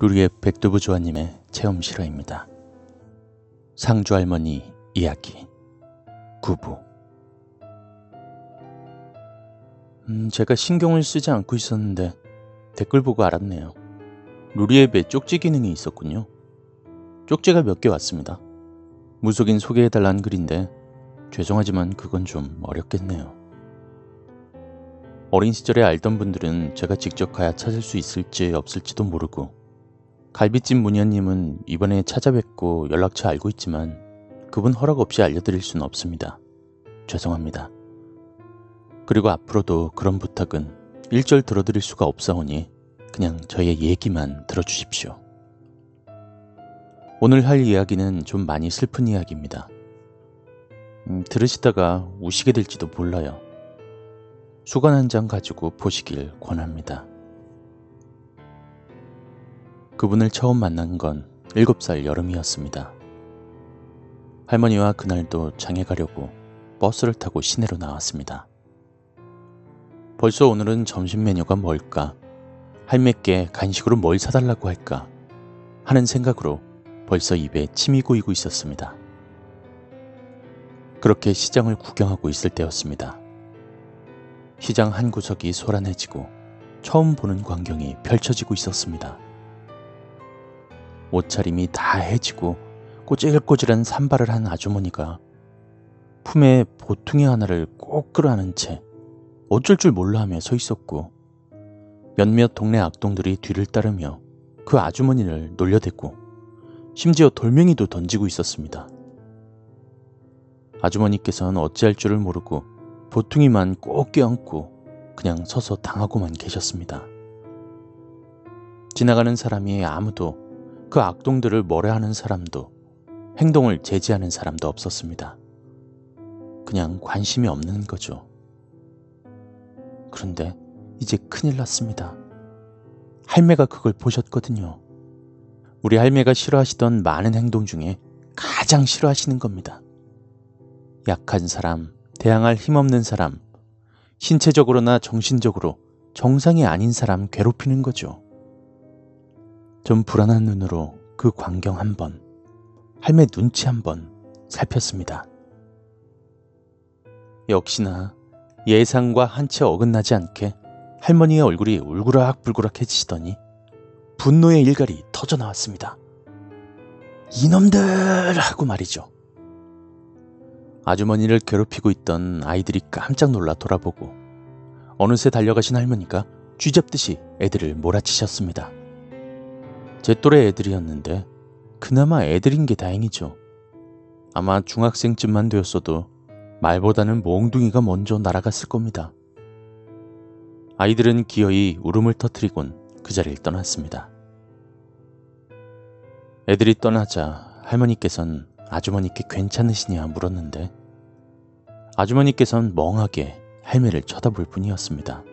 루리의 백두부 조아님의 체험 실화입니다. 상주 할머니 이야기 구부 음, 제가 신경을 쓰지 않고 있었는데 댓글 보고 알았네요. 루리 앱에 쪽지 기능이 있었군요. 쪽지가 몇 개 왔습니다. 무속인 소개해달라는 글인데 죄송하지만 그건 좀 어렵겠네요. 어린 시절에 알던 분들은 제가 직접 가야 찾을 수 있을지 없을지도 모르고 갈비찜 문현님은 이번에 찾아뵙고 연락처 알고 있지만 그분 허락 없이 알려드릴 수는 없습니다. 죄송합니다. 그리고 앞으로도 그런 부탁은 일절 들어드릴 수가 없사오니 그냥 저의 얘기만 들어주십시오. 오늘 할 이야기는 좀 많이 슬픈 이야기입니다. 음, 들으시다가 우시게 될지도 몰라요. 수건 한 장 가지고 보시길 권합니다. 그분을 처음 만난 건 7살 여름이었습니다. 할머니와 그날도 장에 가려고 버스를 타고 시내로 나왔습니다. 벌써 오늘은 점심 메뉴가 뭘까? 할매께 간식으로 뭘 사달라고 할까? 하는 생각으로 벌써 입에 침이 고이고 있었습니다. 그렇게 시장을 구경하고 있을 때였습니다. 시장 한 구석이 소란해지고 처음 보는 광경이 펼쳐지고 있었습니다. 옷차림이 다 해지고 꼬질꼬질한 산발을 한 아주머니가 품에 보퉁이 하나를 꼭 끌어안은 채 어쩔 줄 몰라 하며 서 있었고 몇몇 동네 악동들이 뒤를 따르며 그 아주머니를 놀려댔고 심지어 돌멩이도 던지고 있었습니다. 아주머니께서는 어찌할 줄을 모르고 보퉁이만 꼭 껴안고 그냥 서서 당하고만 계셨습니다. 지나가는 사람이 아무도 그 악동들을 뭐래하는 사람도 행동을 제지하는 사람도 없었습니다. 그냥 관심이 없는 거죠. 그런데 이제 큰일 났습니다. 할매가 그걸 보셨거든요. 우리 할매가 싫어하시던 많은 행동 중에 가장 싫어하시는 겁니다. 약한 사람, 대항할 힘없는 사람, 신체적으로나 정신적으로 정상이 아닌 사람 괴롭히는 거죠. 좀 불안한 눈으로 그 광경 한 번, 할매 눈치 한 번 살폈습니다. 역시나 예상과 한채 어긋나지 않게 할머니의 얼굴이 울그락불그락해지시더니 분노의 일갈이 터져 나왔습니다. 이놈들! 하고 말이죠. 아주머니를 괴롭히고 있던 아이들이 깜짝 놀라 돌아보고 어느새 달려가신 할머니가 쥐잡듯이 애들을 몰아치셨습니다. 제 또래 애들이었는데 그나마 애들인 게 다행이죠. 아마 중학생쯤만 되었어도 말보다는 몽둥이가 먼저 날아갔을 겁니다. 아이들은 기어이 울음을 터뜨리곤 그 자리를 떠났습니다. 애들이 떠나자 할머니께선 아주머니께 괜찮으시냐 물었는데 아주머니께선 멍하게 할매를 쳐다볼 뿐이었습니다.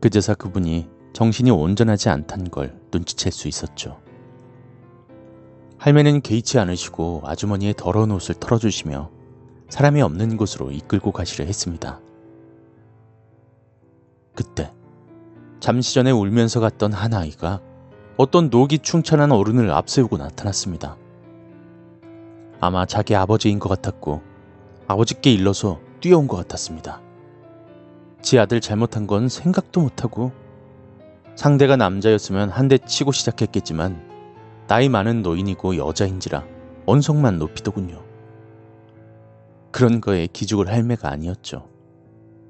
그제서 그분이 정신이 온전하지 않단 걸 눈치챌 수 있었죠. 할매는 개의치 않으시고 아주머니의 더러운 옷을 털어주시며 사람이 없는 곳으로 이끌고 가시려 했습니다. 그때 잠시 전에 울면서 갔던 한 아이가 어떤 녹이 충천한 어른을 앞세우고 나타났습니다. 아마 자기 아버지인 것 같았고 아버지께 일러서 뛰어온 것 같았습니다. 지 아들 잘못한 건 생각도 못하고 상대가 남자였으면 한 대 치고 시작했겠지만 나이 많은 노인이고 여자인지라 언성만 높이더군요. 그런 거에 기죽을 할매가 아니었죠.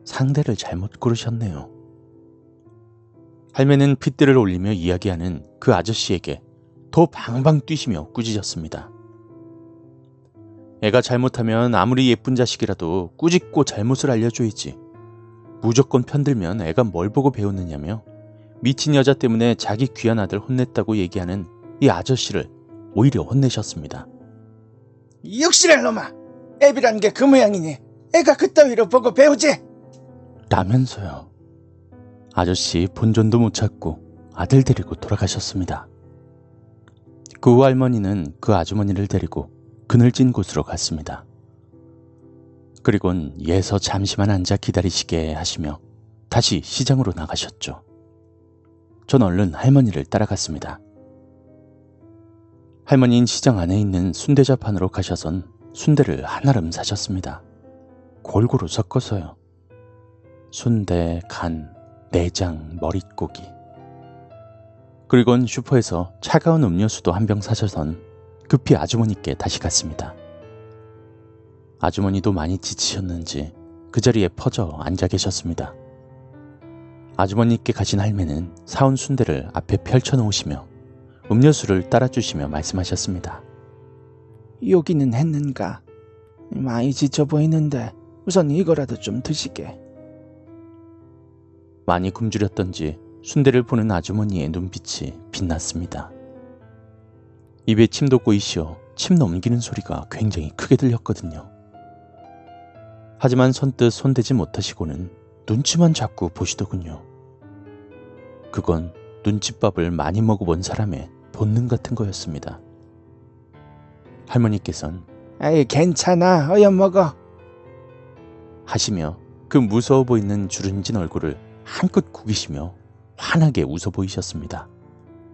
상대를 잘못 고르셨네요. 할매는 핏대를 올리며 이야기하는 그 아저씨에게 더 방방 뛰시며 꾸짖었습니다. 애가 잘못하면 아무리 예쁜 자식이라도 꾸짖고 잘못을 알려줘야지. 무조건 편들면 애가 뭘 보고 배우느냐며 미친 여자 때문에 자기 귀한 아들 혼냈다고 얘기하는 이 아저씨를 오히려 혼내셨습니다. 육실의 놈아! 애비란 게 그 모양이니 애가 그따위로 보고 배우지! 라면서요. 아저씨 본전도 못 찾고 아들 데리고 돌아가셨습니다. 그후 할머니는 그 아주머니를 데리고 그늘진 곳으로 갔습니다. 그리곤 예서 잠시만 앉아 기다리시게 하시며 다시 시장으로 나가셨죠. 전 얼른 할머니를 따라갔습니다. 할머니는 시장 안에 있는 순대자판으로 가셔선 순대를 한아름 사셨습니다. 골고루 섞어서요. 순대, 간, 내장, 머릿고기. 그리곤 슈퍼에서 차가운 음료수도 한 병 사셔선 급히 아주머니께 다시 갔습니다. 아주머니도 많이 지치셨는지 그 자리에 퍼져 앉아 계셨습니다. 아주머니께 가신 할매는 사온 순대를 앞에 펼쳐 놓으시며 음료수를 따라주시며 말씀하셨습니다. 여기는 했는가? 많이 지쳐 보이는데 우선 이거라도 좀 드시게. 많이 굶주렸던지 순대를 보는 아주머니의 눈빛이 빛났습니다. 입에 침도 꼬이시어 침 넘기는 소리가 굉장히 크게 들렸거든요. 하지만 선뜻 손대지 못하시고는 눈치만 자꾸 보시더군요. 그건 눈칫밥을 많이 먹어본 사람의 본능 같은 거였습니다. 할머니께선 에이 괜찮아 어여 먹어. 하시며 그 무서워 보이는 주름진 얼굴을 한껏 구기시며 환하게 웃어 보이셨습니다.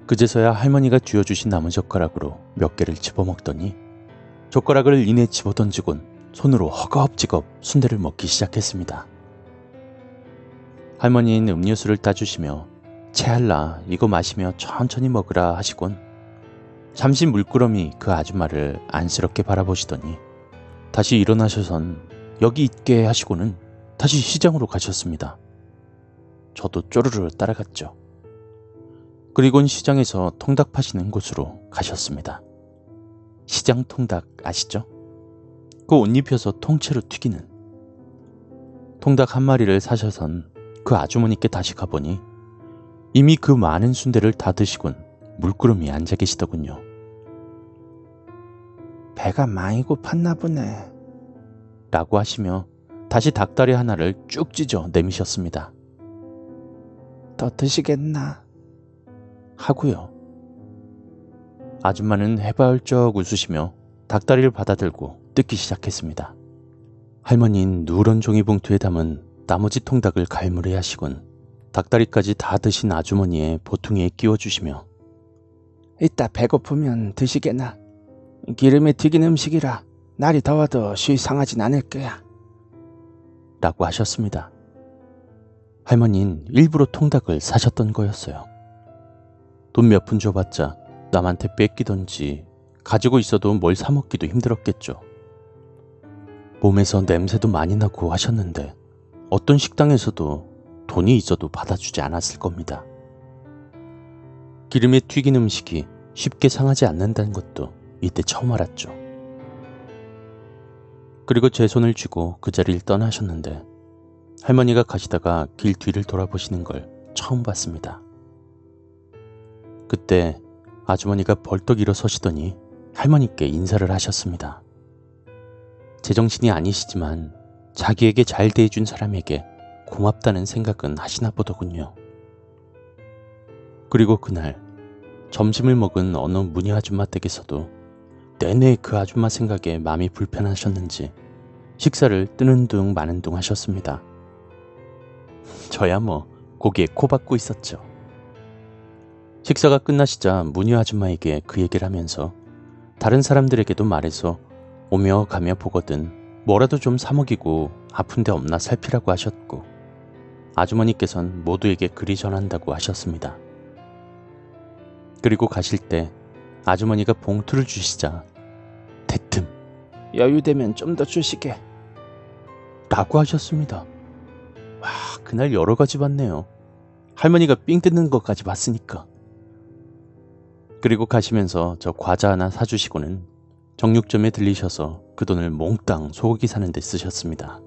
그제서야 할머니가 쥐어주신 나무 젓가락으로 몇 개를 집어먹더니 젓가락을 이내 집어던지곤 손으로 허겁지겁 순대를 먹기 시작했습니다. 할머니는 음료수를 따주시며 채할라 이거 마시며 천천히 먹으라 하시곤 잠시 물끄러미 그 아줌마를 안쓰럽게 바라보시더니 다시 일어나셔선 여기 있게 하시고는 다시 시장으로 가셨습니다. 저도 쪼르르 따라갔죠. 그리곤 시장에서 통닭 파시는 곳으로 가셨습니다. 시장 통닭 아시죠? 그 옷 입혀서 통째로 튀기는 통닭 한 마리를 사셔선 그 아주머니께 다시 가보니 이미 그 많은 순대를 다 드시곤 물구름이 앉아 계시더군요. 배가 많이 고팠나 보네. 라고 하시며 다시 닭다리 하나를 쭉 찢어 내미셨습니다. 더 드시겠나? 하고요. 아줌마는 해발쩍 웃으시며 닭다리를 받아들고 뜯기 시작했습니다. 할머니는 누런 종이 봉투에 담은 나머지 통닭을 갈무리 하시곤 닭다리까지 다 드신 아주머니의 보퉁이에 끼워주시며 이따 배고프면 드시게나. 기름에 튀긴 음식이라 날이 더워도 쉬 상하진 않을 거야. 라고 하셨습니다. 할머니는 일부러 통닭을 사셨던 거였어요. 돈 몇 푼 줘봤자 남한테 뺏기던지 가지고 있어도 뭘 사먹기도 힘들었겠죠. 몸에서 냄새도 많이 나고 하셨는데 어떤 식당에서도 돈이 있어도 받아주지 않았을 겁니다. 기름에 튀긴 음식이 쉽게 상하지 않는다는 것도 이때 처음 알았죠. 그리고 제 손을 쥐고 그 자리를 떠나셨는데 할머니가 가시다가 길 뒤를 돌아보시는 걸 처음 봤습니다. 그때 아주머니가 벌떡 일어서시더니 할머니께 인사를 하셨습니다. 제정신이 아니시지만 자기에게 잘 대해준 사람에게 고맙다는 생각은 하시나 보더군요. 그리고 그날 점심을 먹은 어느 무늬 아줌마 댁에서도 내내 그 아줌마 생각에 마음이 불편하셨는지 식사를 뜨는 둥 마는 둥 하셨습니다. 저야 뭐 고기에 코 박고 있었죠. 식사가 끝나시자 무늬 아줌마에게 그 얘기를 하면서 다른 사람들에게도 말해서 오며 가며 보거든 뭐라도 좀 사먹이고 아픈데 없나 살피라고 하셨고 아주머니께선 모두에게 그리 전한다고 하셨습니다. 그리고 가실 때 아주머니가 봉투를 주시자 대뜸 여유되면 좀 더 주시게. 라고 하셨습니다. 와, 그날 여러 가지 봤네요. 할머니가 삥 뜯는 것까지 봤으니까. 그리고 가시면서 저 과자 하나 사주시고는 정육점에 들리셔서 그 돈을 몽땅 소고기 사는 데 쓰셨습니다.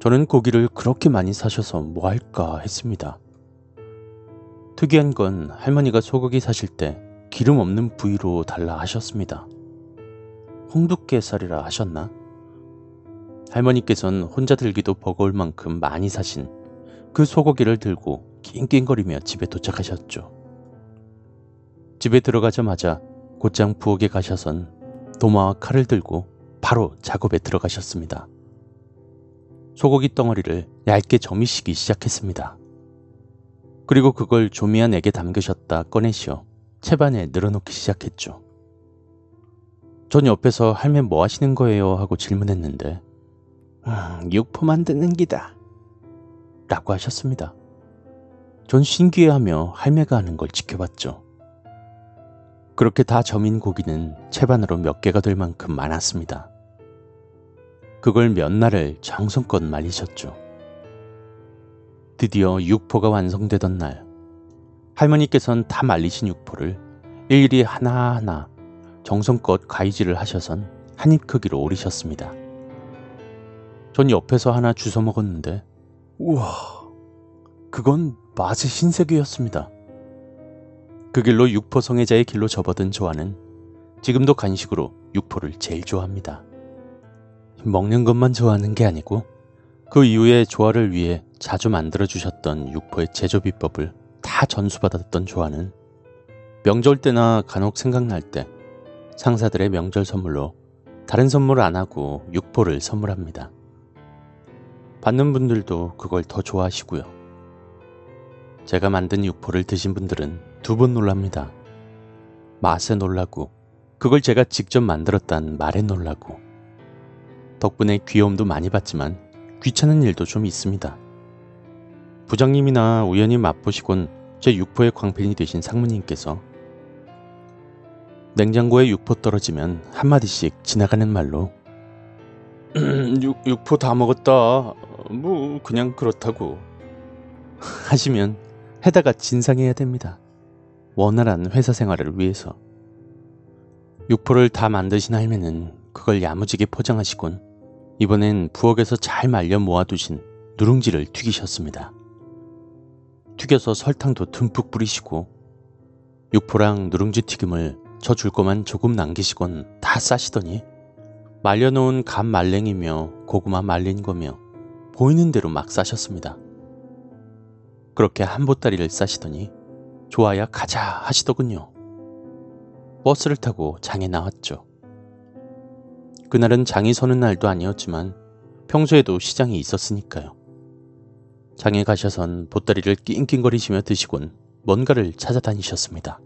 저는 고기를 그렇게 많이 사셔서 뭐 할까 했습니다. 특이한 건 할머니가 소고기 사실 때 기름 없는 부위로 달라 하셨습니다. 홍두깨살이라 하셨나? 할머니께서는 혼자 들기도 버거울 만큼 많이 사신 그 소고기를 들고 낑낑거리며 집에 도착하셨죠. 집에 들어가자마자 곧장 부엌에 가셔선 도마와 칼을 들고 바로 작업에 들어가셨습니다. 소고기 덩어리를 얇게 점이시기 시작했습니다. 그리고 그걸 조미한 액에 담그셨다 꺼내시어 채반에 늘어놓기 시작했죠. 전 옆에서 할매 뭐 하시는 거예요? 하고 질문했는데 음, 육포 만드는 기다. 라고 하셨습니다. 전 신기해하며 할매가 하는 걸 지켜봤죠. 그렇게 다 점인 고기는 채반으로 몇 개가 될 만큼 많았습니다. 그걸 몇 날을 정성껏 말리셨죠. 드디어 육포가 완성되던 날, 할머니께선 다 말리신 육포를 일일이 하나하나 정성껏 가위질을 하셔선 한 입 크기로 오리셨습니다. 전 옆에서 하나 주워 먹었는데, 우와, 그건 맛의 신세계였습니다. 그 길로 육포 성애자의 길로 접어든 조아는 지금도 간식으로 육포를 제일 좋아합니다. 먹는 것만 좋아하는 게 아니고 그 이후에 조아를 위해 자주 만들어 주셨던 육포의 제조 비법을 다 전수받았던 조아는 명절 때나 간혹 생각날 때 상사들의 명절 선물로 다른 선물 안 하고 육포를 선물합니다. 받는 분들도 그걸 더 좋아하시고요. 제가 만든 육포를 드신 분들은 두 번 놀랍니다. 맛에 놀라고 그걸 제가 직접 만들었다는 말에 놀라고 덕분에 귀여움도 많이 받지만 귀찮은 일도 좀 있습니다. 부장님이나 우연히 맛보시곤 제 육포의 광팬이 되신 상무님께서 냉장고에 육포 떨어지면 한마디씩 지나가는 말로 육, 육포 다 먹었다. 뭐 그냥 그렇다고 하시면 해다가 진상해야 됩니다. 원활한 회사 생활을 위해서. 육포를 다 만드신 할매는 그걸 야무지게 포장하시곤 이번엔 부엌에서 잘 말려 모아두신 누룽지를 튀기셨습니다. 튀겨서 설탕도 듬뿍 뿌리시고 육포랑 누룽지 튀김을 저 줄 거만 조금 남기시곤 다 싸시더니 말려놓은 감 말랭이며 고구마 말린 거며 보이는 대로 막 싸셨습니다. 그렇게 한 보따리를 싸시더니 좋아야 가자 하시더군요. 버스를 타고 장에 나왔죠. 그날은 장이 서는 날도 아니었지만 평소에도 시장이 있었으니까요. 장에 가셔선 보따리를 낑낑거리시며 드시곤 뭔가를 찾아다니셨습니다.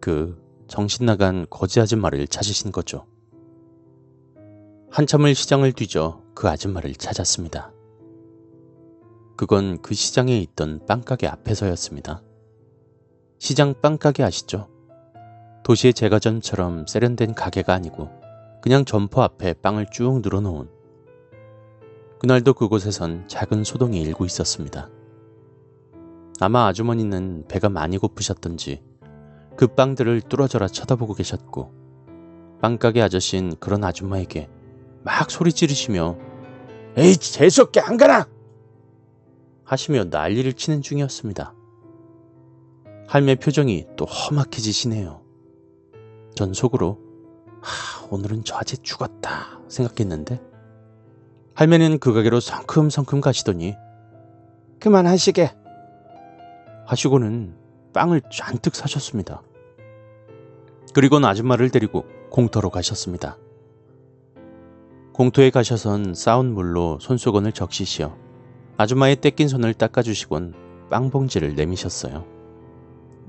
그 정신 나간 거지 아줌마를 찾으신 거죠. 한참을 시장을 뒤져 그 아줌마를 찾았습니다. 그건 그 시장에 있던 빵가게 앞에서였습니다. 시장 빵가게 아시죠? 도시의 제과점처럼 세련된 가게가 아니고 그냥 점포 앞에 빵을 쭉 늘어놓은 그날도 그곳에선 작은 소동이 일고 있었습니다. 아마 아주머니는 배가 많이 고프셨던지 그 빵들을 뚫어져라 쳐다보고 계셨고 빵가게 아저씨는 그런 아줌마에게 막 소리 지르시며 에이 재수없게 안 가나! 하시며 난리를 치는 중이었습니다. 할매 표정이 또 험악해지시네요. 전 속으로 하, 오늘은 저 아재 죽었다 생각했는데 할매는 그 가게로 성큼성큼 가시더니 그만하시게. 하시고는 빵을 잔뜩 사셨습니다. 그리고는 아줌마를 데리고 공터로 가셨습니다. 공터에 가셔선 싸운 물로 손수건을 적시시어 아줌마의 떼낀 손을 닦아주시곤 빵봉지를 내미셨어요.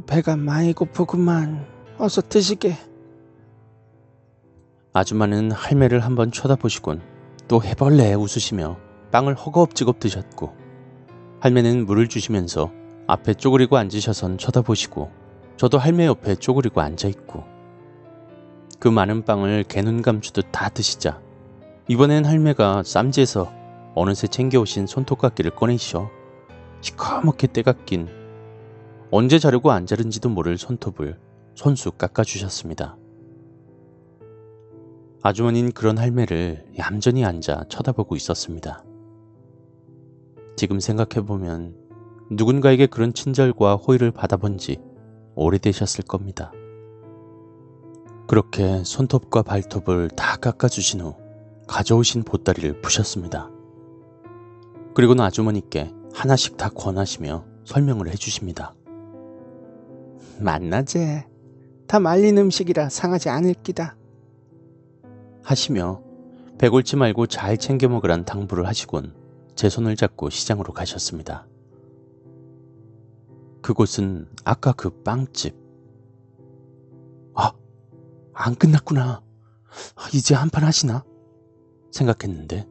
배가 많이 고프구만. 어서 드시게. 아줌마는 할매를 한번 쳐다보시곤 또 해벌레 웃으시며 빵을 허겁지겁 드셨고 할매는 물을 주시면서 앞에 쪼그리고 앉으셔선 쳐다보시고 저도 할매 옆에 쪼그리고 앉아있고 그 많은 빵을 개눈 감추듯 다 드시자 이번엔 할매가 쌈지에서 어느새 챙겨오신 손톱깎이를 꺼내시어 시커멓게 때가 낀 언제 자르고 안 자른지도 모를 손톱을 손수 깎아주셨습니다. 아주머니는 그런 할매를 얌전히 앉아 쳐다보고 있었습니다. 지금 생각해보면 누군가에게 그런 친절과 호의를 받아본 지 오래되셨을 겁니다. 그렇게 손톱과 발톱을 다 깎아주신 후 가져오신 보따리를 푸셨습니다. 그리고는 아주머니께 하나씩 다 권하시며 설명을 해주십니다. 만나제. 다 말린 음식이라 상하지 않을 기다. 하시며 배골치 말고 잘 챙겨 먹으란 당부를 하시곤 제 손을 잡고 시장으로 가셨습니다. 그곳은 아까 그 빵집. 아, 안 끝났구나. 이제 한 판 하시나? 생각했는데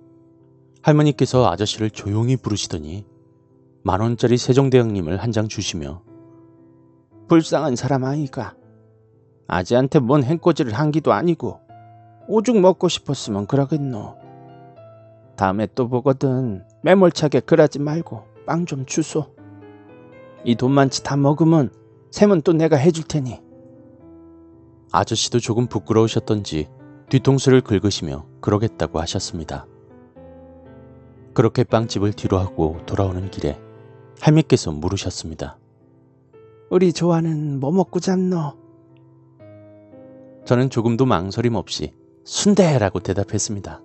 할머니께서 아저씨를 조용히 부르시더니 만원짜리 세종대왕님을 한 장 주시며 불쌍한 사람 아이가 아지한테 뭔 행꼬지를 한 기도 아니고 오죽 먹고 싶었으면 그러겠노. 다음에 또 보거든 매몰차게 그러지 말고 빵 좀 주소. 이 돈만치 다 먹으면 셈은 또 내가 해줄 테니. 아저씨도 조금 부끄러우셨던지 뒤통수를 긁으시며 그러겠다고 하셨습니다. 그렇게 빵집을 뒤로 하고 돌아오는 길에 할미께서 물으셨습니다. 우리 조아는 뭐 먹고 잤노? 저는 조금도 망설임 없이 순대라고 대답했습니다.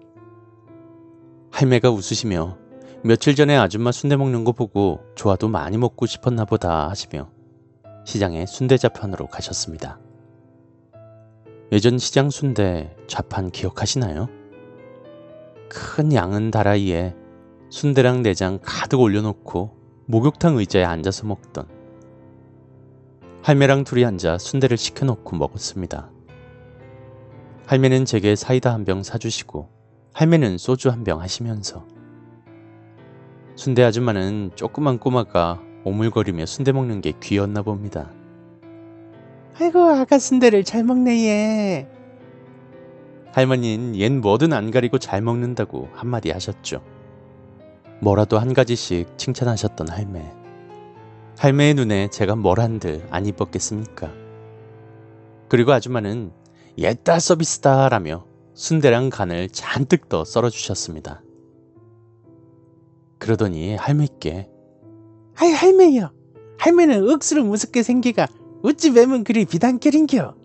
할매가 웃으시며 며칠 전에 아줌마 순대 먹는 거 보고 조아도 많이 먹고 싶었나 보다 하시며 시장에 순대 자판으로 가셨습니다. 예전 시장 순대 좌판 기억하시나요? 큰 양은 다라이에 순대랑 내장 가득 올려놓고 목욕탕 의자에 앉아서 먹던 할매랑 둘이 앉아 순대를 시켜놓고 먹었습니다. 할매는 제게 사이다 한 병 사주시고 할매는 소주 한 병 하시면서 순대 아줌마는 조그만 꼬마가 오물거리며 순대 먹는 게 귀였나 봅니다. 아이고 아가 순대를 잘 먹네 얘. 할머니는 얜 뭐든 안 가리고 잘 먹는다고 한마디 하셨죠. 뭐라도 한 가지씩 칭찬하셨던 할매. 할매의 눈에 제가 뭘 한들 안 이뻤겠습니까? 그리고 아줌마는 옛다 서비스다 라며 순대랑 간을 잔뜩 더 썰어주셨습니다. 그러더니 할매께 아이 할매요. 할매는 억수로 무섭게 생기가 어찌 뵈면 그리 비단결인겨.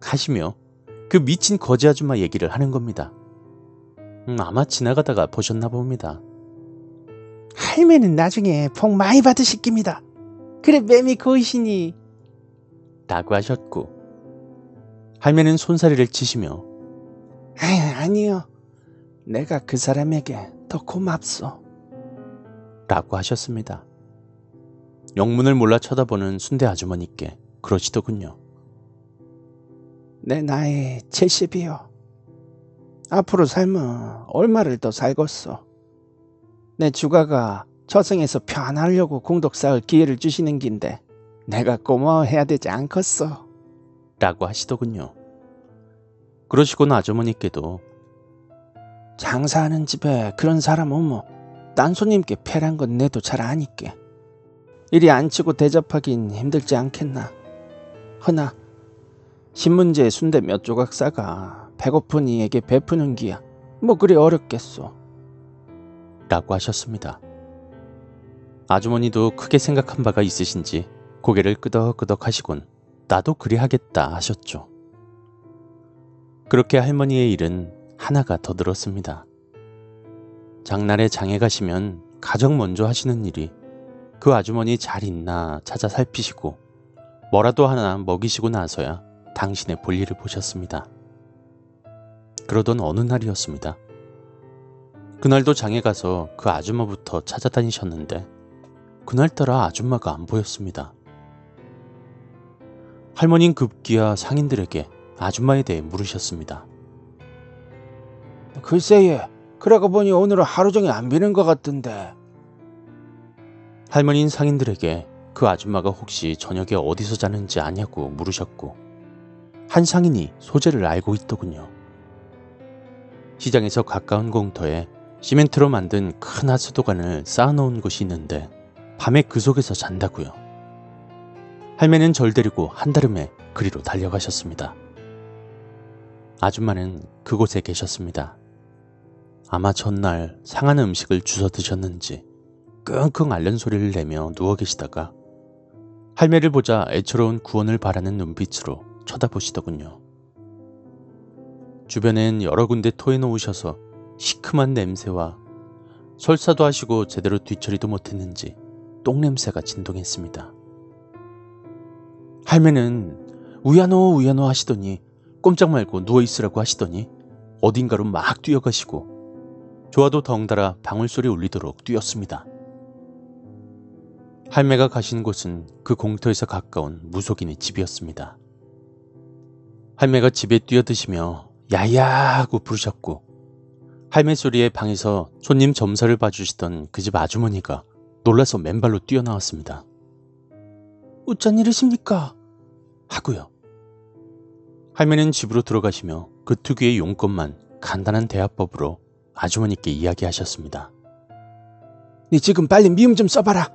하시며 그 미친 거지 아줌마 얘기를 하는 겁니다. 음, 아마 지나가다가 보셨나 봅니다. 할매는 나중에 복 많이 받으실 깁니다. 그래 매미 고이시니. 라고 하셨고 할매는 손사리를 치시며 아이, 아니요. 내가 그 사람에게 더 고맙소. 라고 하셨습니다. 영문을 몰라 쳐다보는 순대 아주머니께 그러시더군요. 내 나이 70이요. 앞으로 살면 얼마를 더 살겠소. 내 주가가 저승에서 편하려고 공덕 쌓을 기회를 주시는 긴데 내가 고마워해야 되지 않겠소. 라고 하시더군요. 그러시곤 아주머니께도 장사하는 집에 그런 사람 오면 딴 손님께 패란 건 내도 잘 아니께. 이리 앉히고 대접하긴 힘들지 않겠나. 허나 신문지에 순대 몇 조각 싸가 배고픈 이에게 베푸는 기야 뭐 그리 어렵겠소. 라고 하셨습니다. 아주머니도 크게 생각한 바가 있으신지 고개를 끄덕끄덕 하시곤 나도 그리 하겠다 하셨죠. 그렇게 할머니의 일은 하나가 더 늘었습니다. 장날에 장에 가시면 가장 먼저 하시는 일이 그 아주머니 잘 있나 찾아 살피시고 뭐라도 하나 먹이시고 나서야 당신의 볼일을 보셨습니다. 그러던 어느 날이었습니다. 그날도 장에 가서 그 아줌마부터 찾아다니셨는데 그날따라 아줌마가 안 보였습니다. 할머니는 급기야 상인들에게 아줌마에 대해 물으셨습니다. 글쎄예, 그러고 보니 오늘은 하루 종일 안 비는 것 같던데. 할머니는 상인들에게 그 아줌마가 혹시 저녁에 어디서 자는지 아냐고 물으셨고 한 상인이 소재를 알고 있더군요. 시장에서 가까운 공터에 시멘트로 만든 큰 하수도관을 쌓아놓은 곳이 있는데 밤에 그 속에서 잔다고요. 할매는 절 데리고 한달음에 그리로 달려가셨습니다. 아줌마는 그곳에 계셨습니다. 아마 전날 상한 음식을 주워 드셨는지 끙끙 앓는 소리를 내며 누워 계시다가 할매를 보자 애처로운 구원을 바라는 눈빛으로 쳐다보시더군요. 주변엔 여러 군데 토해 놓으셔서 시큼한 냄새와 설사도 하시고 제대로 뒤처리도 못했는지 똥냄새가 진동했습니다. 할매는 우야노 우야노 하시더니 꼼짝 말고 누워있으라고 하시더니 어딘가로 막 뛰어가시고 좋아도 덩달아 방울소리 울리도록 뛰었습니다. 할매가 가신 곳은 그 공터에서 가까운 무속인의 집이었습니다. 할매가 집에 뛰어드시며 야야 하고 부르셨고 할매 소리에 방에서 손님 점사를 봐주시던 그 집 아주머니가 놀라서 맨발로 뛰어나왔습니다. 어쩐 일이십니까? 하고요. 할매는 집으로 들어가시며 그 특유의 용건만 간단한 대화법으로 아주머니께 이야기하셨습니다. 니 지금 빨리 미음 좀 써봐라.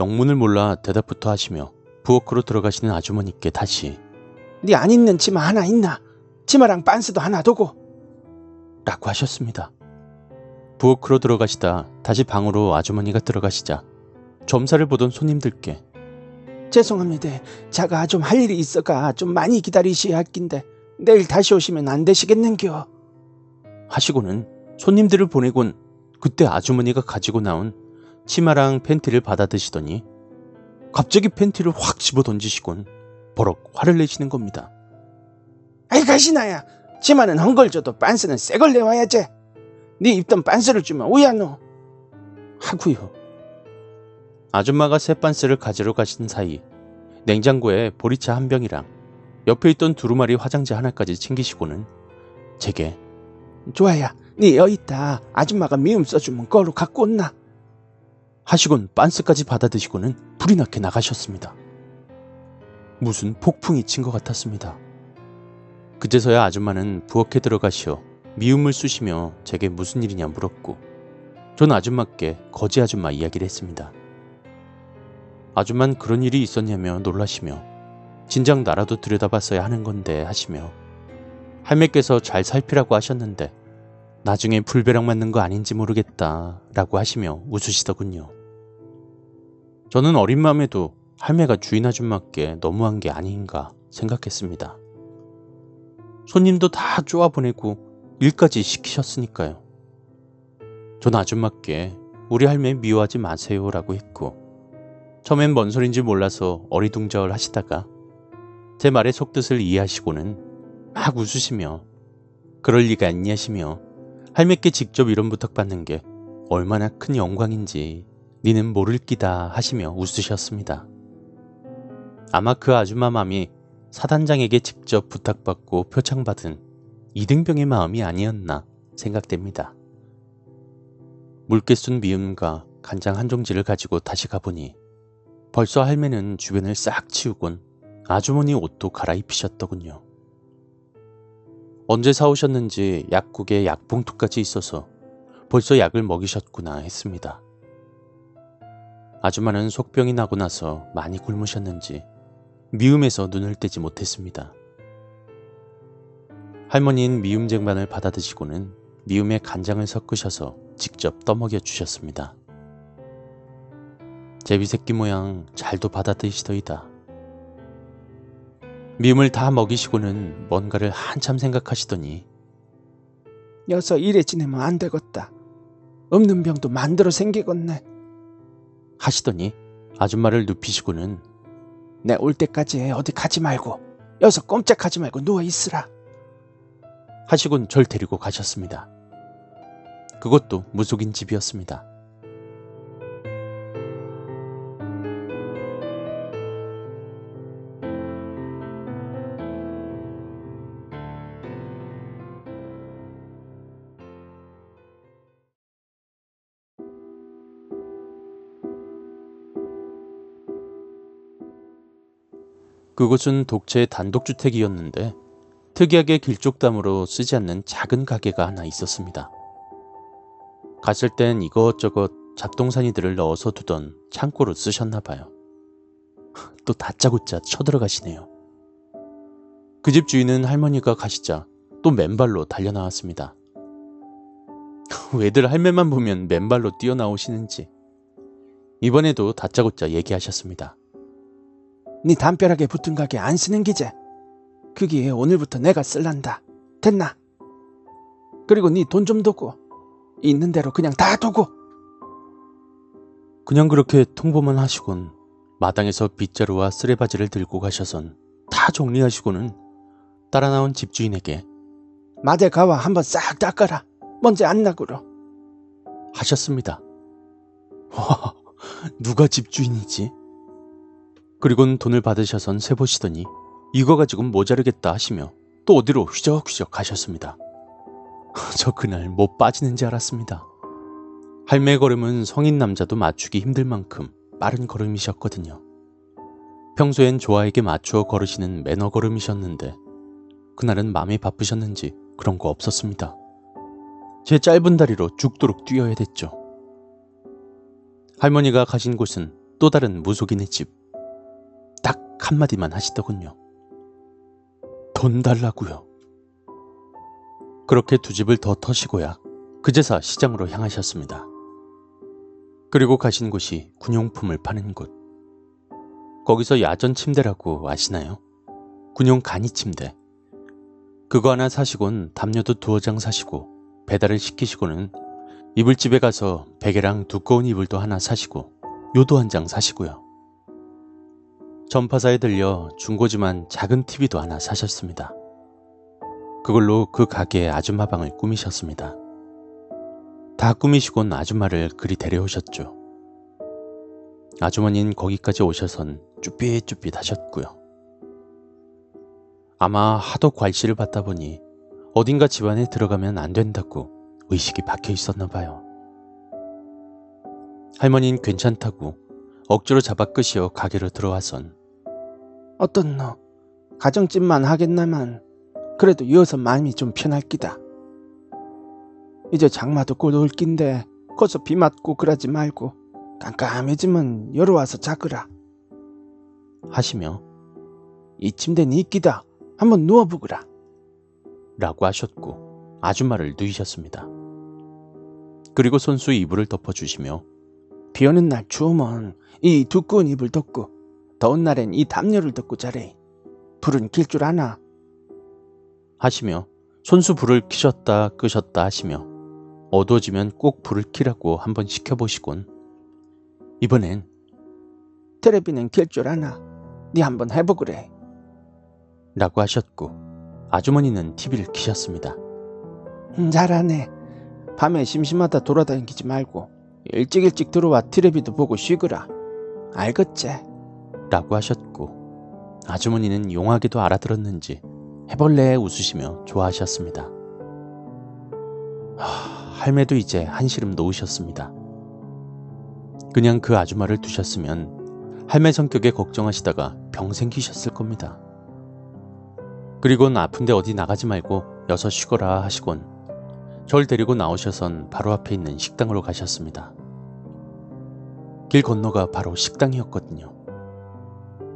영문을 몰라 대답부터 하시며 부엌으로 들어가시는 아주머니께 다시 니안 입는 치마 하나 있나? 치마랑 빤스도 하나 두고. 라고 하셨습니다. 부엌으로 들어가시다 다시 방으로 아주머니가 들어가시자 점사를 보던 손님들께 죄송합니다. 자가 좀 할 일이 있어가 좀 많이 기다리셔야 할 낀데 내일 다시 오시면 안 되시겠는겨. 하시고는 손님들을 보내곤 그때 아주머니가 가지고 나온 치마랑 팬티를 받아 드시더니 갑자기 팬티를 확 집어 던지시곤 버럭 화를 내시는 겁니다. 아이 가시나야. 치마는 헝걸 줘도 빤스는 새 걸 내와야지. 네 입던 빤스를 주면 오야노. 하고요. 아줌마가 새 빤스를 가지러 가신 사이 냉장고에 보리차 한 병이랑 옆에 있던 두루마리 화장지 하나까지 챙기시고는 제게 좋아야. 네 여기 있다. 아줌마가 미음 써주면 거로 갖고 온나. 하시곤 빤스까지 받아 드시고는 불이 나게 나가셨습니다. 무슨 폭풍이 친 것 같았습니다. 그제서야 아줌마는 부엌에 들어가시어 미움을 쑤시며 제게 무슨 일이냐 물었고 전 아줌마께 거지 아줌마 이야기를 했습니다. 아줌만 그런 일이 있었냐며 놀라시며 진작 나라도 들여다봤어야 하는 건데 하시며 할매께서 잘 살피라고 하셨는데 나중에 불벼락 맞는 거 아닌지 모르겠다 라고 하시며 웃으시더군요. 저는 어린 마음에도 할매가 주인 아줌마께 너무한 게 아닌가 생각했습니다. 손님도 다 쪼아 보내고 일까지 시키셨으니까요. 전 아줌마께 우리 할매 미워하지 마세요 라고 했고 처음엔 뭔 소린지 몰라서 어리둥절 하시다가 제 말의 속뜻을 이해하시고는 막 웃으시며 그럴 리가 있냐 시며 할매께 직접 이런 부탁받는 게 얼마나 큰 영광인지 니는 모를 끼다 하시며 웃으셨습니다. 아마 그 아줌마 맘이 사단장에게 직접 부탁받고 표창받은 이등병의 마음이 아니었나 생각됩니다. 물개 쏜 미음과 간장 한 종지를 가지고 다시 가보니 벌써 할매는 주변을 싹 치우곤 아주머니 옷도 갈아입히셨더군요. 언제 사오셨는지 약국에 약봉투까지 있어서 벌써 약을 먹이셨구나 했습니다. 아줌마는 속병이 나고 나서 많이 굶으셨는지 미움에서 눈을 떼지 못했습니다. 할머니는 미움 쟁반을 받아 드시고는 미움에 간장을 섞으셔서 직접 떠먹여 주셨습니다. 제비새끼 모양 잘도 받아 드시더이다. 미움을 다 먹이시고는 뭔가를 한참 생각하시더니 여서 이래 지내면 안 되겠다. 없는 병도 만들어 생기겠네. 하시더니 아줌마를 눕히시고는 내 올 때까지 어디 가지 말고 여서 꼼짝하지 말고 누워 있으라. 하시곤 절 데리고 가셨습니다. 그것도 무속인 집이었습니다. 그곳은 독채의 단독주택이었는데 특이하게 길쭉담으로 쓰지 않는 작은 가게가 하나 있었습니다. 갔을 땐 이것저것 잡동사니들을 넣어서 두던 창고로 쓰셨나 봐요. 또 다짜고짜 쳐들어가시네요. 그 집 주인은 할머니가 가시자 또 맨발로 달려나왔습니다. 왜들 할매만 보면 맨발로 뛰어나오시는지 이번에도 다짜고짜 얘기하셨습니다. 네 담벼락에 붙은 가게 안 쓰는 기제. 그게 오늘부터 내가 쓸란다. 됐나? 그리고 네 돈 좀 두고 있는 대로 그냥 다 두고. 그냥 그렇게 통보만 하시곤 마당에서 빗자루와 쓰레바지를 들고 가셔선 다 정리하시고는 따라 나온 집주인에게 마대 가와 한번 싹 닦아라. 먼지 안 나구로. 하셨습니다. 와, 누가 집주인이지? 그리곤 돈을 받으셔선 세보시더니 이거 가지고는 모자르겠다 하시며 또 어디로 휘적휘적 가셨습니다. 저 그날 못 빠지는지 알았습니다. 할매의 걸음은 성인 남자도 맞추기 힘들 만큼 빠른 걸음이셨거든요. 평소엔 조아에게 맞추어 걸으시는 매너 걸음이셨는데 그날은 마음이 바쁘셨는지 그런 거 없었습니다. 제 짧은 다리로 죽도록 뛰어야 됐죠. 할머니가 가신 곳은 또 다른 무속인의 집. 딱 한마디만 하시더군요. 돈 달라고요. 그렇게 두 집을 더 터시고야 그제서 시장으로 향하셨습니다. 그리고 가신 곳이 군용품을 파는 곳. 거기서 야전 침대라고 아시나요? 군용 간이 침대. 그거 하나 사시곤 담요도 두어 장 사시고 배달을 시키시고는 이불집에 가서 베개랑 두꺼운 이불도 하나 사시고 요도 한 장 사시고요. 전파사에 들려 중고지만 작은 TV도 하나 사셨습니다. 그걸로 그 가게의 아줌마 방을 꾸미셨습니다. 다 꾸미시곤 아줌마를 그리 데려오셨죠. 아주머니는 거기까지 오셔선 쭈삣쭈삣 하셨고요. 아마 하도 괄시를 받다 보니 어딘가 집안에 들어가면 안 된다고 의식이 박혀 있었나 봐요. 할머니는 괜찮다고 억지로 잡아 끄시어 가게로 들어와선 어떤 너 가정집만 하겠나만 그래도 이어서 마음이 좀 편할 끼다. 이제 장마도 곧 올 낀데 거기서 비 맞고 그러지 말고 깜깜해지면 여러 와서 자거라. 하시며 이 침대는 이끼다. 한번 누워보거라. 라고 하셨고 아줌마를 누이셨습니다. 그리고 손수 이불을 덮어주시며 비 오는 날 추우면 이 두꺼운 이불 덮고 더운 날엔 이 담요를 덮고 자래. 불은 길줄 아나. 하시며 손수 불을 켜셨다 끄셨다 하시며 어두워지면 꼭 불을 켜라고 한번 시켜보시곤 이번엔 테레비는 킬줄 아나. 네 한번 해보그래. 라고 하셨고 아주머니는 TV를 켜셨습니다. 음, 잘하네. 밤에 심심하다 돌아다니지 말고 일찍 일찍 들어와 테레비도 보고 쉬거라. 알겠지? 라고 하셨고 아주머니는 용하게도 알아들었는지 해벌레 웃으시며 좋아하셨습니다. 하, 할매도 이제 한시름 놓으셨습니다. 그냥 그 아줌마를 두셨으면 할매 성격에 걱정하시다가 병 생기셨을 겁니다. 그리곤 아픈데 어디 나가지 말고 여서 쉬거라 하시곤 절 데리고 나오셔선 바로 앞에 있는 식당으로 가셨습니다. 길 건너가 바로 식당이었거든요.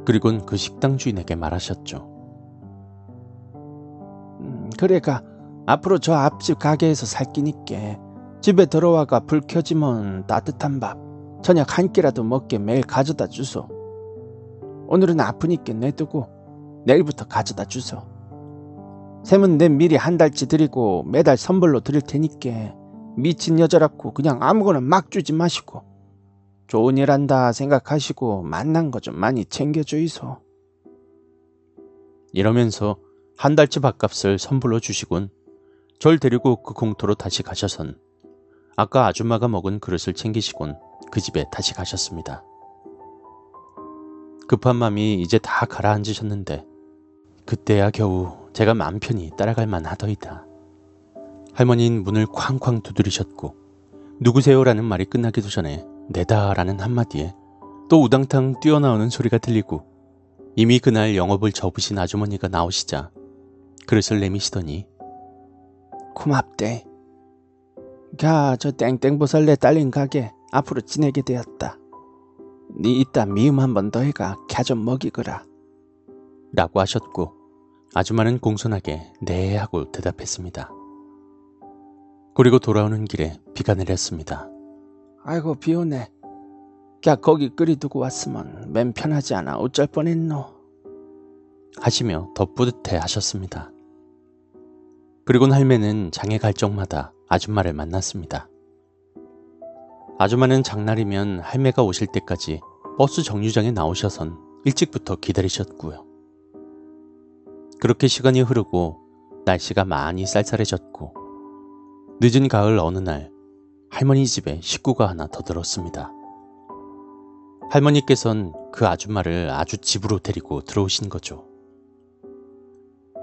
그리곤 그 식당 주인에게 말하셨죠. 음, 그래가 앞으로 저 앞집 가게에서 살기니께 집에 들어와가 불 켜지면 따뜻한 밥 저녁 한 끼라도 먹게 매일 가져다 주소. 오늘은 아프니까 내두고 내일부터 가져다 주소. 샘은 내 미리 한 달치 드리고 매달 선물로 드릴 테니까 미친 여자라고 그냥 아무거나 막 주지 마시고 좋은 일 한다 생각하시고 만난 거 좀 많이 챙겨주이소. 이러면서 한 달치 밥값을 선불로 주시곤 절 데리고 그 공터로 다시 가셔선 아까 아줌마가 먹은 그릇을 챙기시곤 그 집에 다시 가셨습니다. 급한 맘이 이제 다 가라앉으셨는데 그때야 겨우 제가 맘 편히 따라갈 만하더이다. 할머니는 문을 쾅쾅 두드리셨고 누구세요라는 말이 끝나기도 전에 내다라는 한마디에 또 우당탕 뛰어나오는 소리가 들리고 이미 그날 영업을 접으신 아주머니가 나오시자 그릇을 내미시더니 고맙대. 가, 저 땡땡보살 내 딸린 가게 앞으로 지내게 되었다. 네 이따 미음 한 번 더 해가 캬좀 먹이거라. 라고 하셨고 아줌마는 공손하게 네 하고 대답했습니다. 그리고 돌아오는 길에 비가 내렸습니다. 아이고 비 오네. 야 거기 끓이두고 왔으면 맨 편하지 않아 어쩔 뻔했노. 하시며 더 뿌듯해 하셨습니다. 그리곤 할매는 장에 갈 적마다 아줌마를 만났습니다. 아줌마는 장날이면 할매가 오실 때까지 버스 정류장에 나오셔선 일찍부터 기다리셨고요. 그렇게 시간이 흐르고 날씨가 많이 쌀쌀해졌고 늦은 가을 어느 날 할머니 집에 식구가 하나 더 들었습니다. 할머니께선 그 아줌마를 아주 집으로 데리고 들어오신 거죠.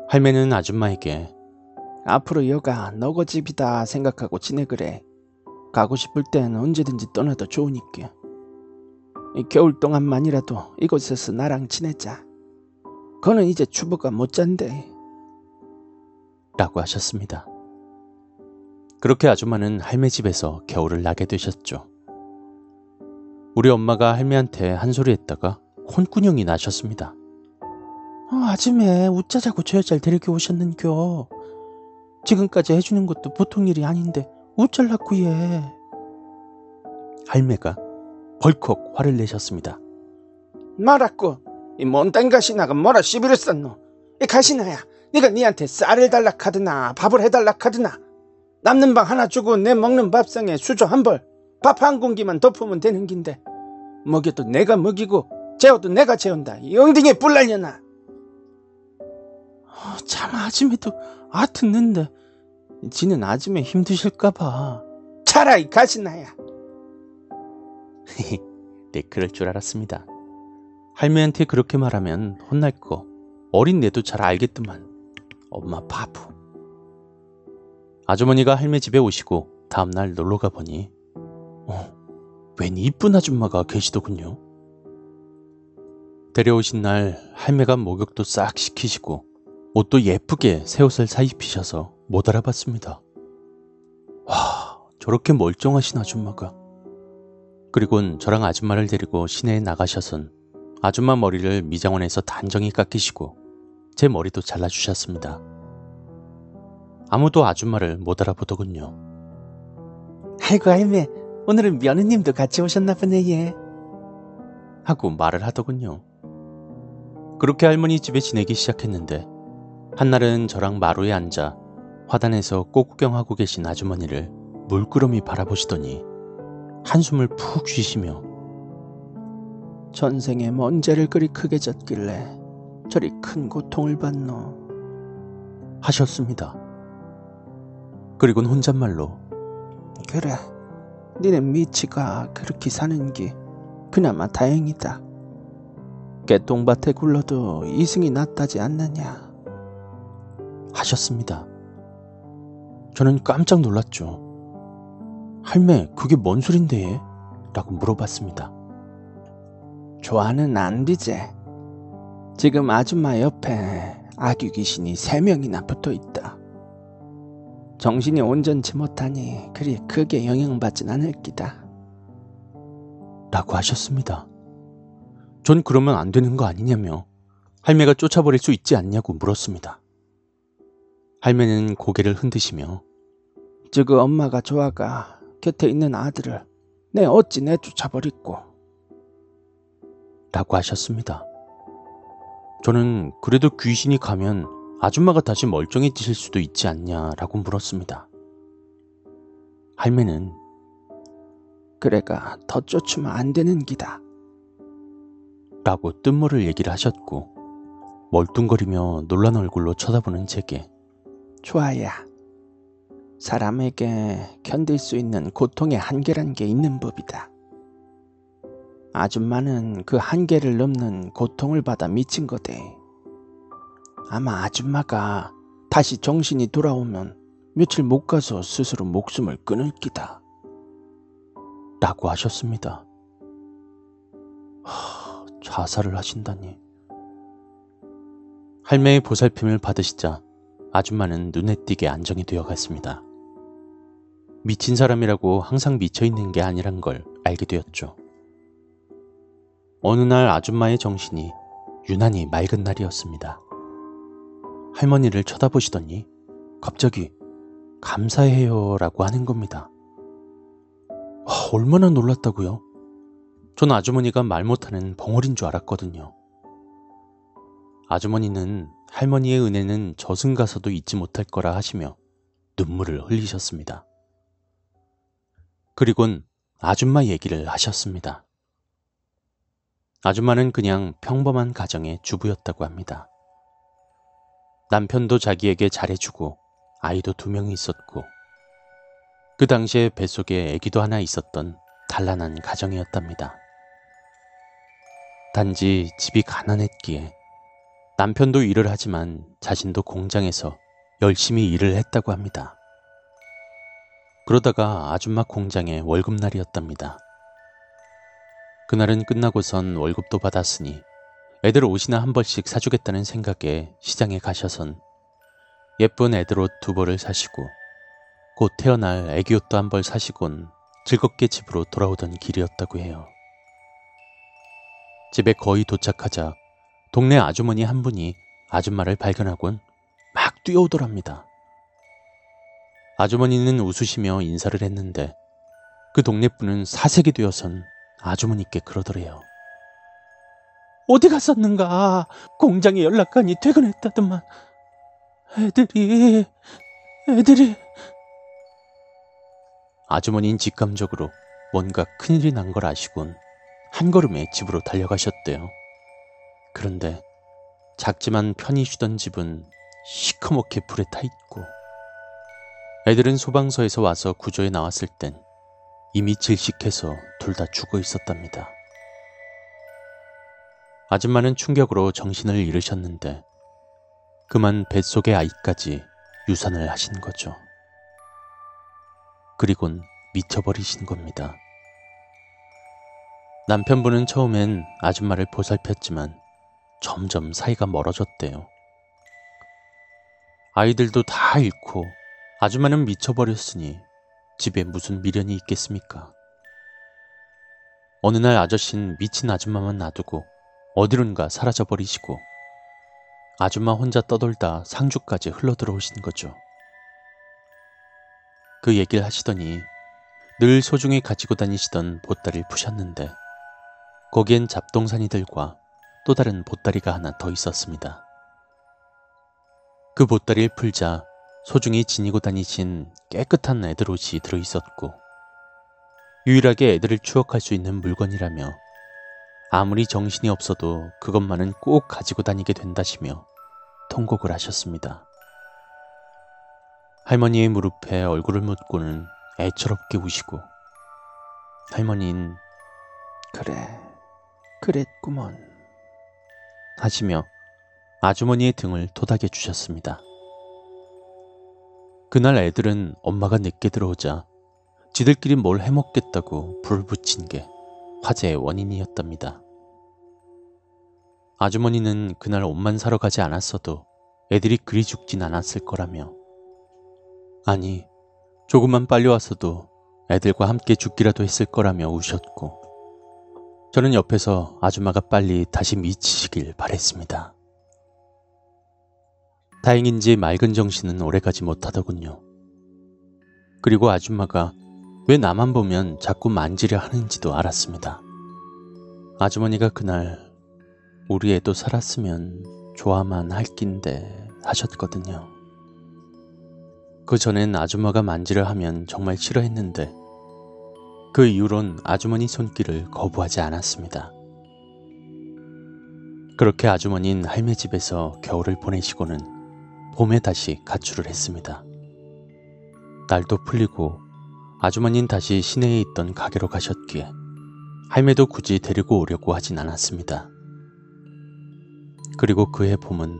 할매는 아줌마에게 앞으로 여가 너거 집이다 생각하고 지내그래. 가고 싶을 땐 언제든지 떠나도 좋으니까. 이 겨울 동안만이라도 이곳에서 나랑 지내자. 그는 이제 주부가 못 잔대. 라고 하셨습니다. 그렇게 아줌마는 할매 집에서 겨울을 나게 되셨죠. 우리 엄마가 할매한테 한 소리 했다가 혼꾸녕이 나셨습니다. 어, 아줌매 웃자자고 저 여자를 데리고 오셨는겨. 지금까지 해주는 것도 보통 일이 아닌데 어쩔라고 얘. 할매가 벌컥 화를 내셨습니다. 말았고 이 몬땅 가시나가 뭐라 시비를 썼노. 이 가시나야 네가 니한테 쌀을 달라 카드나 밥을 해달라 카드나 남는 방 하나 주고 내 먹는 밥상에 수저 한 벌, 밥 한 공기만 덮으면 되는 긴데 먹여도 내가 먹이고 재워도 내가 재운다. 이 엉덩이에 뿔 날려나. 어, 참 아줌매도 아 듣는데 지는 아줌매 힘드실까봐 차라리 가시나야. 네, 그럴 줄 알았습니다. 할매한테 그렇게 말하면 혼날 거 어린 내도 잘 알겠더만 엄마 바보. 아주머니가 할매 집에 오시고 다음날 놀러 가 보니 어, 웬 이쁜 아줌마가 계시더군요. 데려오신 날 할매가 목욕도 싹 시키시고 옷도 예쁘게 새 옷을 사 입히셔서 못 알아봤습니다. 와, 저렇게 멀쩡하신 아줌마가. 그리곤 저랑 아줌마를 데리고 시내에 나가셔선 아줌마 머리를 미장원에서 단정히 깎이시고 제 머리도 잘라주셨습니다. 아무도 아줌마를 못 알아보더군요. 아이고 할매 오늘은 며느님도 같이 오셨나 보네 얘. 하고 말을 하더군요. 그렇게 할머니 집에 지내기 시작했는데 한날은 저랑 마루에 앉아 화단에서 꽃구경하고 계신 아주머니를 물끄러미 바라보시더니 한숨을 푹 쉬시며 전생에 먼 죄를 그리 크게 졌길래 저리 큰 고통을 받노. 하셨습니다. 그리곤 혼잣말로 그래, 니네 미치가 그렇게 사는 게 그나마 다행이다. 개똥밭에 굴러도 이승이 낫다지 않느냐. 하셨습니다. 저는 깜짝 놀랐죠. 할매, 그게 뭔 소린데? 라고 물어봤습니다. 좋아는 안 되제. 지금 아줌마 옆에 아귀 귀신이 세 명이나 붙어 있다. 정신이 온전치 못하니 그리 크게 영향받진 않을 기다. 라고 하셨습니다. 전 그러면 안 되는 거 아니냐며 할매가 쫓아버릴 수 있지 않냐고 물었습니다. 할매는 고개를 흔드시며 저그 엄마가 좋아가 곁에 있는 아들을 내 어찌 내쫓아버렸고 라고 하셨습니다. 저는 그래도 귀신이 가면 아줌마가 다시 멀쩡해지실 수도 있지 않냐라고 물었습니다. 할매는 그래가 더 쫓으면 안 되는 기다. 라고 뜬모를 얘기를 하셨고 멀뚱거리며 놀란 얼굴로 쳐다보는 제게 좋아야. 사람에게 견딜 수 있는 고통의 한계란 게 있는 법이다. 아줌마는 그 한계를 넘는 고통을 받아 미친 거대. 아마 아줌마가 다시 정신이 돌아오면 며칠 못 가서 스스로 목숨을 끊을 기다. 라고 하셨습니다. 하, 자살을 하신다니. 할매의 보살핌을 받으시자 아줌마는 눈에 띄게 안정이 되어 갔습니다. 미친 사람이라고 항상 미쳐 있는 게 아니란 걸 알게 되었죠. 어느 날 아줌마의 정신이 유난히 맑은 날이었습니다. 할머니를 쳐다보시더니 갑자기 감사해요 라고 하는 겁니다. 와, 얼마나 놀랐다고요? 전 아주머니가 말 못하는 벙어리인 줄 알았거든요. 아주머니는 할머니의 은혜는 저승 가서도 잊지 못할 거라 하시며 눈물을 흘리셨습니다. 그리곤 아줌마 얘기를 하셨습니다. 아줌마는 그냥 평범한 가정의 주부였다고 합니다. 남편도 자기에게 잘해주고 아이도 두 명이 있었고 그 당시에 뱃속에 아기도 하나 있었던 단란한 가정이었답니다. 단지 집이 가난했기에 남편도 일을 하지만 자신도 공장에서 열심히 일을 했다고 합니다. 그러다가 아줌마 공장의 월급날이었답니다. 그날은 끝나고선 월급도 받았으니 애들 옷이나 한 벌씩 사주겠다는 생각에 시장에 가셔선 예쁜 애들 옷 두 벌을 사시고 곧 태어날 애기 옷도 한 벌 사시곤 즐겁게 집으로 돌아오던 길이었다고 해요. 집에 거의 도착하자 동네 아주머니 한 분이 아줌마를 발견하곤 막 뛰어오더랍니다. 아주머니는 웃으시며 인사를 했는데 그 동네 분은 사색이 되어선 아주머니께 그러더래요. 어디 갔었는가? 공장에 연락하니 퇴근했다더만. 애들이, 애들이. 아주머니는 직감적으로 뭔가 큰일이 난 걸 아시곤 한 걸음에 집으로 달려가셨대요. 그런데 작지만 편히 쉬던 집은 시커멓게 불에 타 있고 애들은 소방서에서 와서 구조에 나왔을 땐 이미 질식해서 둘 다 죽어 있었답니다. 아줌마는 충격으로 정신을 잃으셨는데 그만 뱃속의 아이까지 유산을 하신 거죠. 그리곤 미쳐버리신 겁니다. 남편분은 처음엔 아줌마를 보살폈지만 점점 사이가 멀어졌대요. 아이들도 다 잃고 아줌마는 미쳐버렸으니 집에 무슨 미련이 있겠습니까? 어느 날 아저씨는 미친 아줌마만 놔두고 어디론가 사라져버리시고 아줌마 혼자 떠돌다 상주까지 흘러들어오신 거죠. 그 얘기를 하시더니 늘 소중히 가지고 다니시던 보따리를 푸셨는데 거기엔 잡동사니들과 또 다른 보따리가 하나 더 있었습니다. 그 보따리를 풀자 소중히 지니고 다니신 깨끗한 애들 옷이 들어있었고 유일하게 애들을 추억할 수 있는 물건이라며 아무리 정신이 없어도 그것만은 꼭 가지고 다니게 된다시며 통곡을 하셨습니다. 할머니의 무릎에 얼굴을 묻고는 애처롭게 우시고 할머니는 그래 그랬구먼 하시며 아주머니의 등을 토닥여 주셨습니다. 그날 애들은 엄마가 늦게 들어오자 지들끼리 뭘 해먹겠다고 불을 붙인 게 화재의 원인이었답니다. 아주머니는 그날 옷만 사러 가지 않았어도 애들이 그리 죽진 않았을 거라며 아니 조금만 빨리 왔어도 애들과 함께 죽기라도 했을 거라며 우셨고 저는 옆에서 아줌마가 빨리 다시 미치시길 바랬습니다. 다행인지 맑은 정신은 오래가지 못하더군요. 그리고 아줌마가 왜 나만 보면 자꾸 만지려 하는지도 알았습니다. 아주머니가 그날 우리 애도 살았으면 좋아만 할 낀데 하셨거든요. 그 전엔 아줌마가 만지려 하면 정말 싫어했는데 그 이후론 아주머니 손길을 거부하지 않았습니다. 그렇게 아주머니는 할매 집에서 겨울을 보내시고는 봄에 다시 가출을 했습니다. 날도 풀리고 아주머니는 다시 시내에 있던 가게로 가셨기에 할매도 굳이 데리고 오려고 하진 않았습니다. 그리고 그해 봄은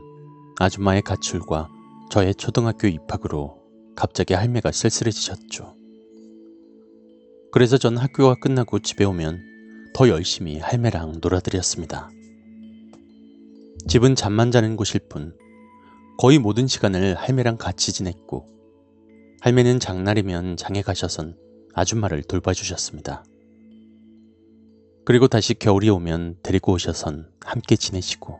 아줌마의 가출과 저의 초등학교 입학으로 갑자기 할매가 쓸쓸해지셨죠. 그래서 전 학교가 끝나고 집에 오면 더 열심히 할매랑 놀아드렸습니다. 집은 잠만 자는 곳일 뿐 거의 모든 시간을 할매랑 같이 지냈고 할매는 장날이면 장에 가셔선 아줌마를 돌봐주셨습니다. 그리고 다시 겨울이 오면 데리고 오셔선 함께 지내시고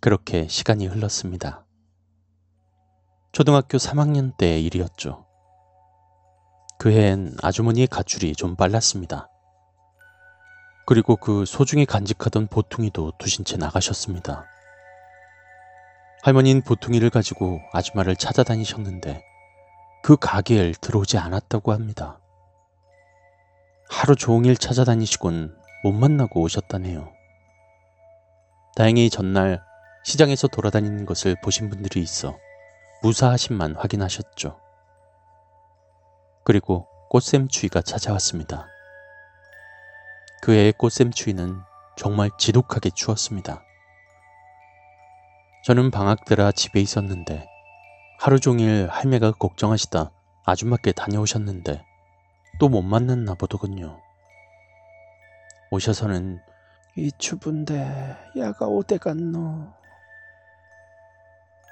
그렇게 시간이 흘렀습니다. 초등학교 3학년 때의 일이었죠. 그 해엔 아주머니의 가출이 좀 빨랐습니다. 그리고 그 소중히 간직하던 보퉁이도 두신 채 나가셨습니다. 할머니는 보퉁이를 가지고 아줌마를 찾아다니셨는데 그 가게를 들어오지 않았다고 합니다. 하루 종일 찾아다니시곤 못 만나고 오셨다네요. 다행히 전날 시장에서 돌아다니는 것을 보신 분들이 있어 무사하심만 확인하셨죠. 그리고 꽃샘추위가 찾아왔습니다. 그 해의 꽃샘추위는 정말 지독하게 추웠습니다. 저는 방학 때라 집에 있었는데 하루 종일 할매가 걱정하시다 아줌마께 다녀오셨는데 또 못 만났나 보더군요. 오셔서는 이 추분데 야가 어디 갔노?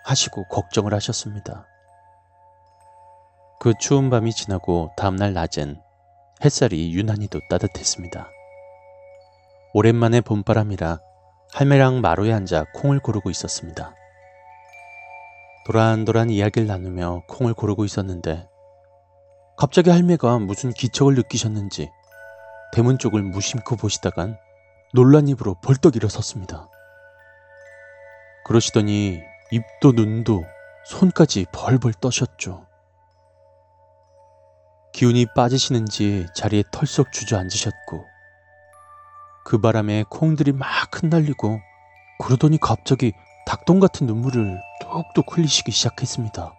하시고 걱정을 하셨습니다. 그 추운 밤이 지나고 다음날 낮엔 햇살이 유난히도 따뜻했습니다. 오랜만에 봄바람이라 할매랑 마루에 앉아 콩을 고르고 있었습니다. 도란도란 이야기를 나누며 콩을 고르고 있었는데 갑자기 할매가 무슨 기척을 느끼셨는지 대문 쪽을 무심코 보시다간 놀란 입으로 벌떡 일어섰습니다. 그러시더니 입도 눈도 손까지 벌벌 떠셨죠. 기운이 빠지시는지 자리에 털썩 주저앉으셨고 그 바람에 콩들이 막 흩날리고 그러더니 갑자기 닭똥 같은 눈물을 뚝뚝 흘리시기 시작했습니다.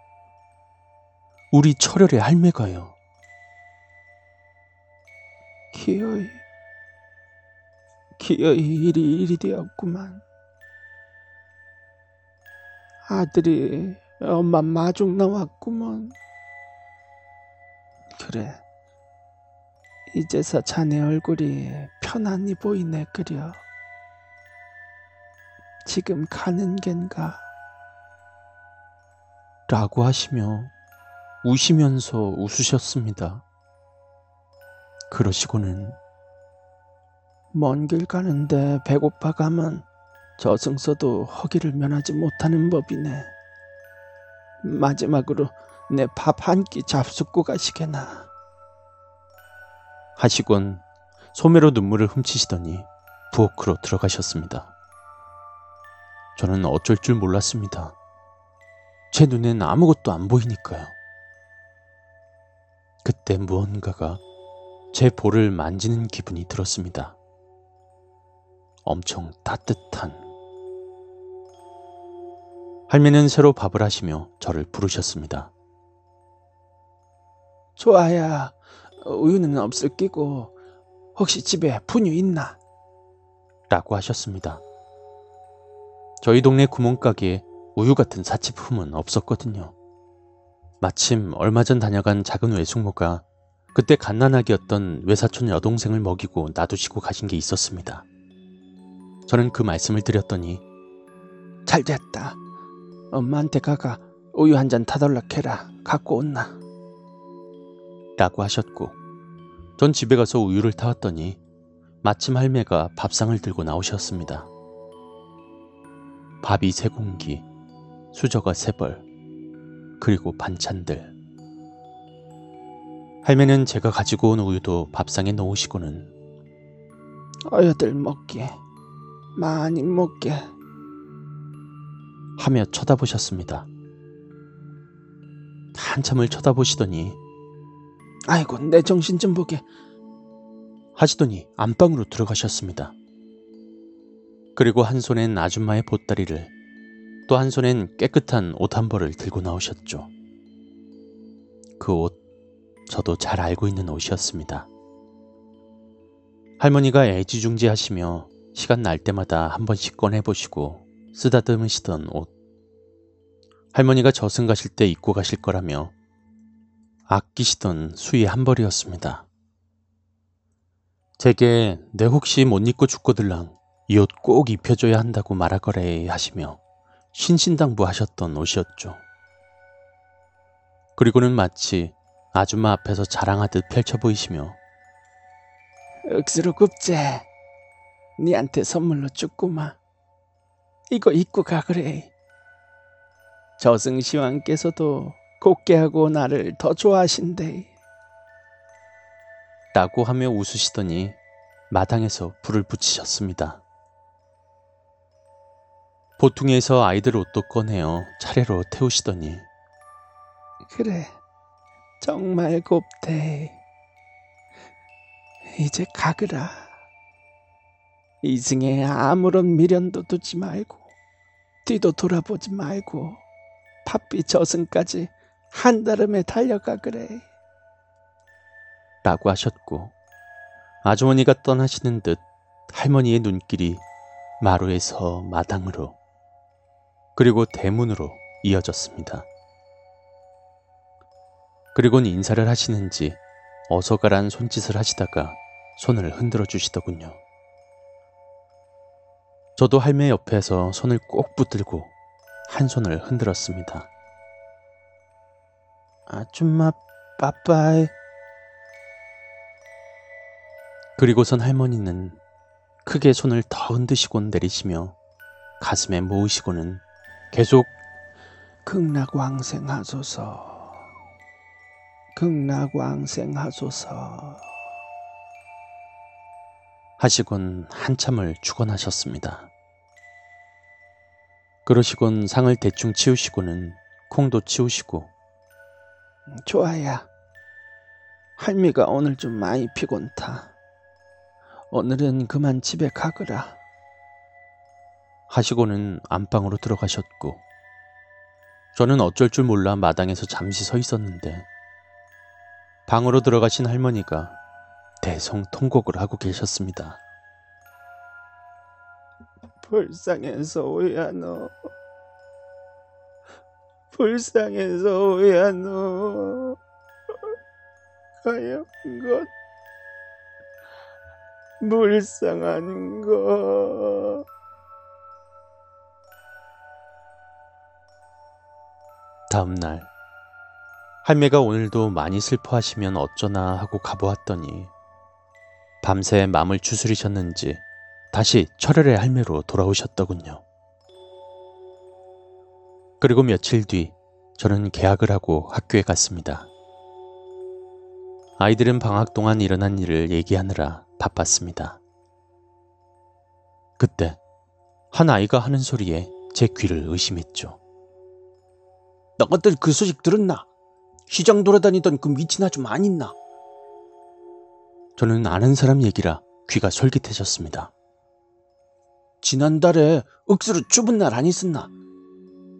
우리 철혈의 할매가요. 기어이 기어이 일이 일이 되었구만. 아들이 엄마 마중 나왔구먼. 그래. 이제서 자네 얼굴이 편안히 보이네 그려. 지금 가는 겐가? 라고 하시며 우시면서 웃으셨습니다. 그러시고는 먼 길 가는데 배고파 가면 저승서도 허기를 면하지 못하는 법이네. 마지막으로 내 밥 한 끼 잡숫고 가시게나. 하시곤 소매로 눈물을 훔치시더니 부엌으로 들어가셨습니다. 저는 어쩔 줄 몰랐습니다. 제 눈엔 아무것도 안 보이니까요. 그때 무언가가 제 볼을 만지는 기분이 들었습니다. 엄청 따뜻한. 할매는 새로 밥을 하시며 저를 부르셨습니다. 좋아야 우유는 없을 끼고 혹시 집에 분유 있나? 라고 하셨습니다. 저희 동네 구멍가게에 우유 같은 사치품은 없었거든요. 마침 얼마 전 다녀간 작은 외숙모가 그때 갓난아기였던 외사촌 여동생을 먹이고 놔두시고 가신 게 있었습니다. 저는 그 말씀을 드렸더니 잘 됐다. 엄마한테 가가 우유 한 잔 타달라 캐라. 갖고 온나. 라고 하셨고 전 집에 가서 우유를 타왔더니 마침 할매가 밥상을 들고 나오셨습니다. 밥이 세 공기, 수저가 세 벌, 그리고 반찬들. 할매는 제가 가지고 온 우유도 밥상에 넣으시고는 어여들 먹게. 많이 먹게. 하며 쳐다보셨습니다. 한참을 쳐다보시더니 아이고 내 정신 좀 보게. 하시더니 안방으로 들어가셨습니다. 그리고 한 손엔 아줌마의 보따리를 또 한 손엔 깨끗한 옷 한 벌을 들고 나오셨죠. 그 옷, 저도 잘 알고 있는 옷이었습니다. 할머니가 애지중지 하시며 시간 날 때마다 한 번씩 꺼내보시고 쓰다듬으시던 옷. 할머니가 저승 가실 때 입고 가실 거라며 아끼시던 수의 한 벌이었습니다. 제게 내 혹시 못 입고 죽거들랑 이 옷 꼭 입혀줘야 한다고 말할 거래 하시며 신신당부 하셨던 옷이었죠. 그리고는 마치 아줌마 앞에서 자랑하듯 펼쳐 보이시며 억수로 굽제. 니한테 선물로 줬구마. 이거 입고 가 그래. 저승시왕께서도 곱게 하고 나를 더 좋아하신대. 라고 하며 웃으시더니 마당에서 불을 붙이셨습니다. 보통에서 아이들 옷도 꺼내어 차례로 태우시더니 그래, 정말 곱대. 이제 가거라. 이승에 아무런 미련도 두지 말고, 뒤도 돌아보지 말고, 팥비 저승까지 한달음에 달려가 그래. 라고 하셨고 아주머니가 떠나시는 듯 할머니의 눈길이 마루에서 마당으로 그리고 대문으로 이어졌습니다. 그리곤 인사를 하시는지 어서 가란 손짓을 하시다가 손을 흔들어 주시더군요. 저도 할매 옆에서 손을 꼭 붙들고 한 손을 흔들었습니다. 아줌마 빠빠이. 그리고선 할머니는 크게 손을 더 흔드시곤 내리시며 가슴에 모으시고는 계속 극락왕생하소서. 극락왕생하소서. 하시곤 한참을 축원하셨습니다. 그러시곤 상을 대충 치우시고는 콩도 치우시고 좋아야. 할미가 오늘 좀 많이 피곤타. 오늘은 그만 집에 가거라. 하시고는 안방으로 들어가셨고 저는 어쩔 줄 몰라 마당에서 잠시 서 있었는데 방으로 들어가신 할머니가 대성통곡을 하고 계셨습니다. 불쌍해서 오야 너. 불쌍해서 너. 하얀 것. 불쌍한 것. 다음 날 할매가 오늘도 많이 슬퍼하시면 어쩌나 하고 가보았더니 밤새 마음을 추스리셨는지 다시 철혈의 할매로 돌아오셨더군요. 그리고 며칠 뒤 저는 계약을 하고 학교에 갔습니다. 아이들은 방학 동안 일어난 일을 얘기하느라 바빴습니다. 그때 한 아이가 하는 소리에 제 귀를 의심했죠. 너것들 그 소식 들었나? 시장 돌아다니던 그 미친 아줌마 안 있나? 저는 아는 사람 얘기라 귀가 솔깃해졌습니다. 지난달에 억수로 좁은 날 안 있었나?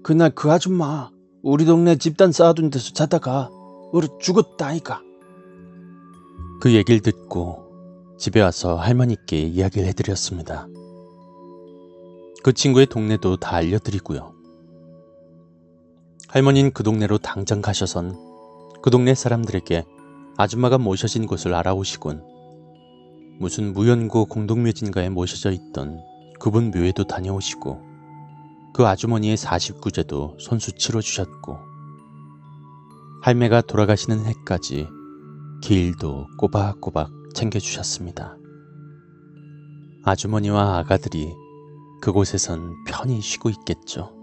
그날 그 아줌마 우리 동네 집단 쌓아둔 데서 자다가 얼어 죽었다 아이가. 그 얘기를 듣고 집에 와서 할머니께 이야기를 해드렸습니다. 그 친구의 동네도 다 알려드리고요. 할머니는 그 동네로 당장 가셔선 그 동네 사람들에게 아줌마가 모셔진 곳을 알아오시곤 무슨 무연고 공동묘진가에 모셔져 있던 그분 묘에도 다녀오시고 그 아주머니의 49제도 손수 치러주셨고 할매가 돌아가시는 해까지 길도 꼬박꼬박 챙겨주셨습니다. 아주머니와 아가들이 그곳에선 편히 쉬고 있겠죠.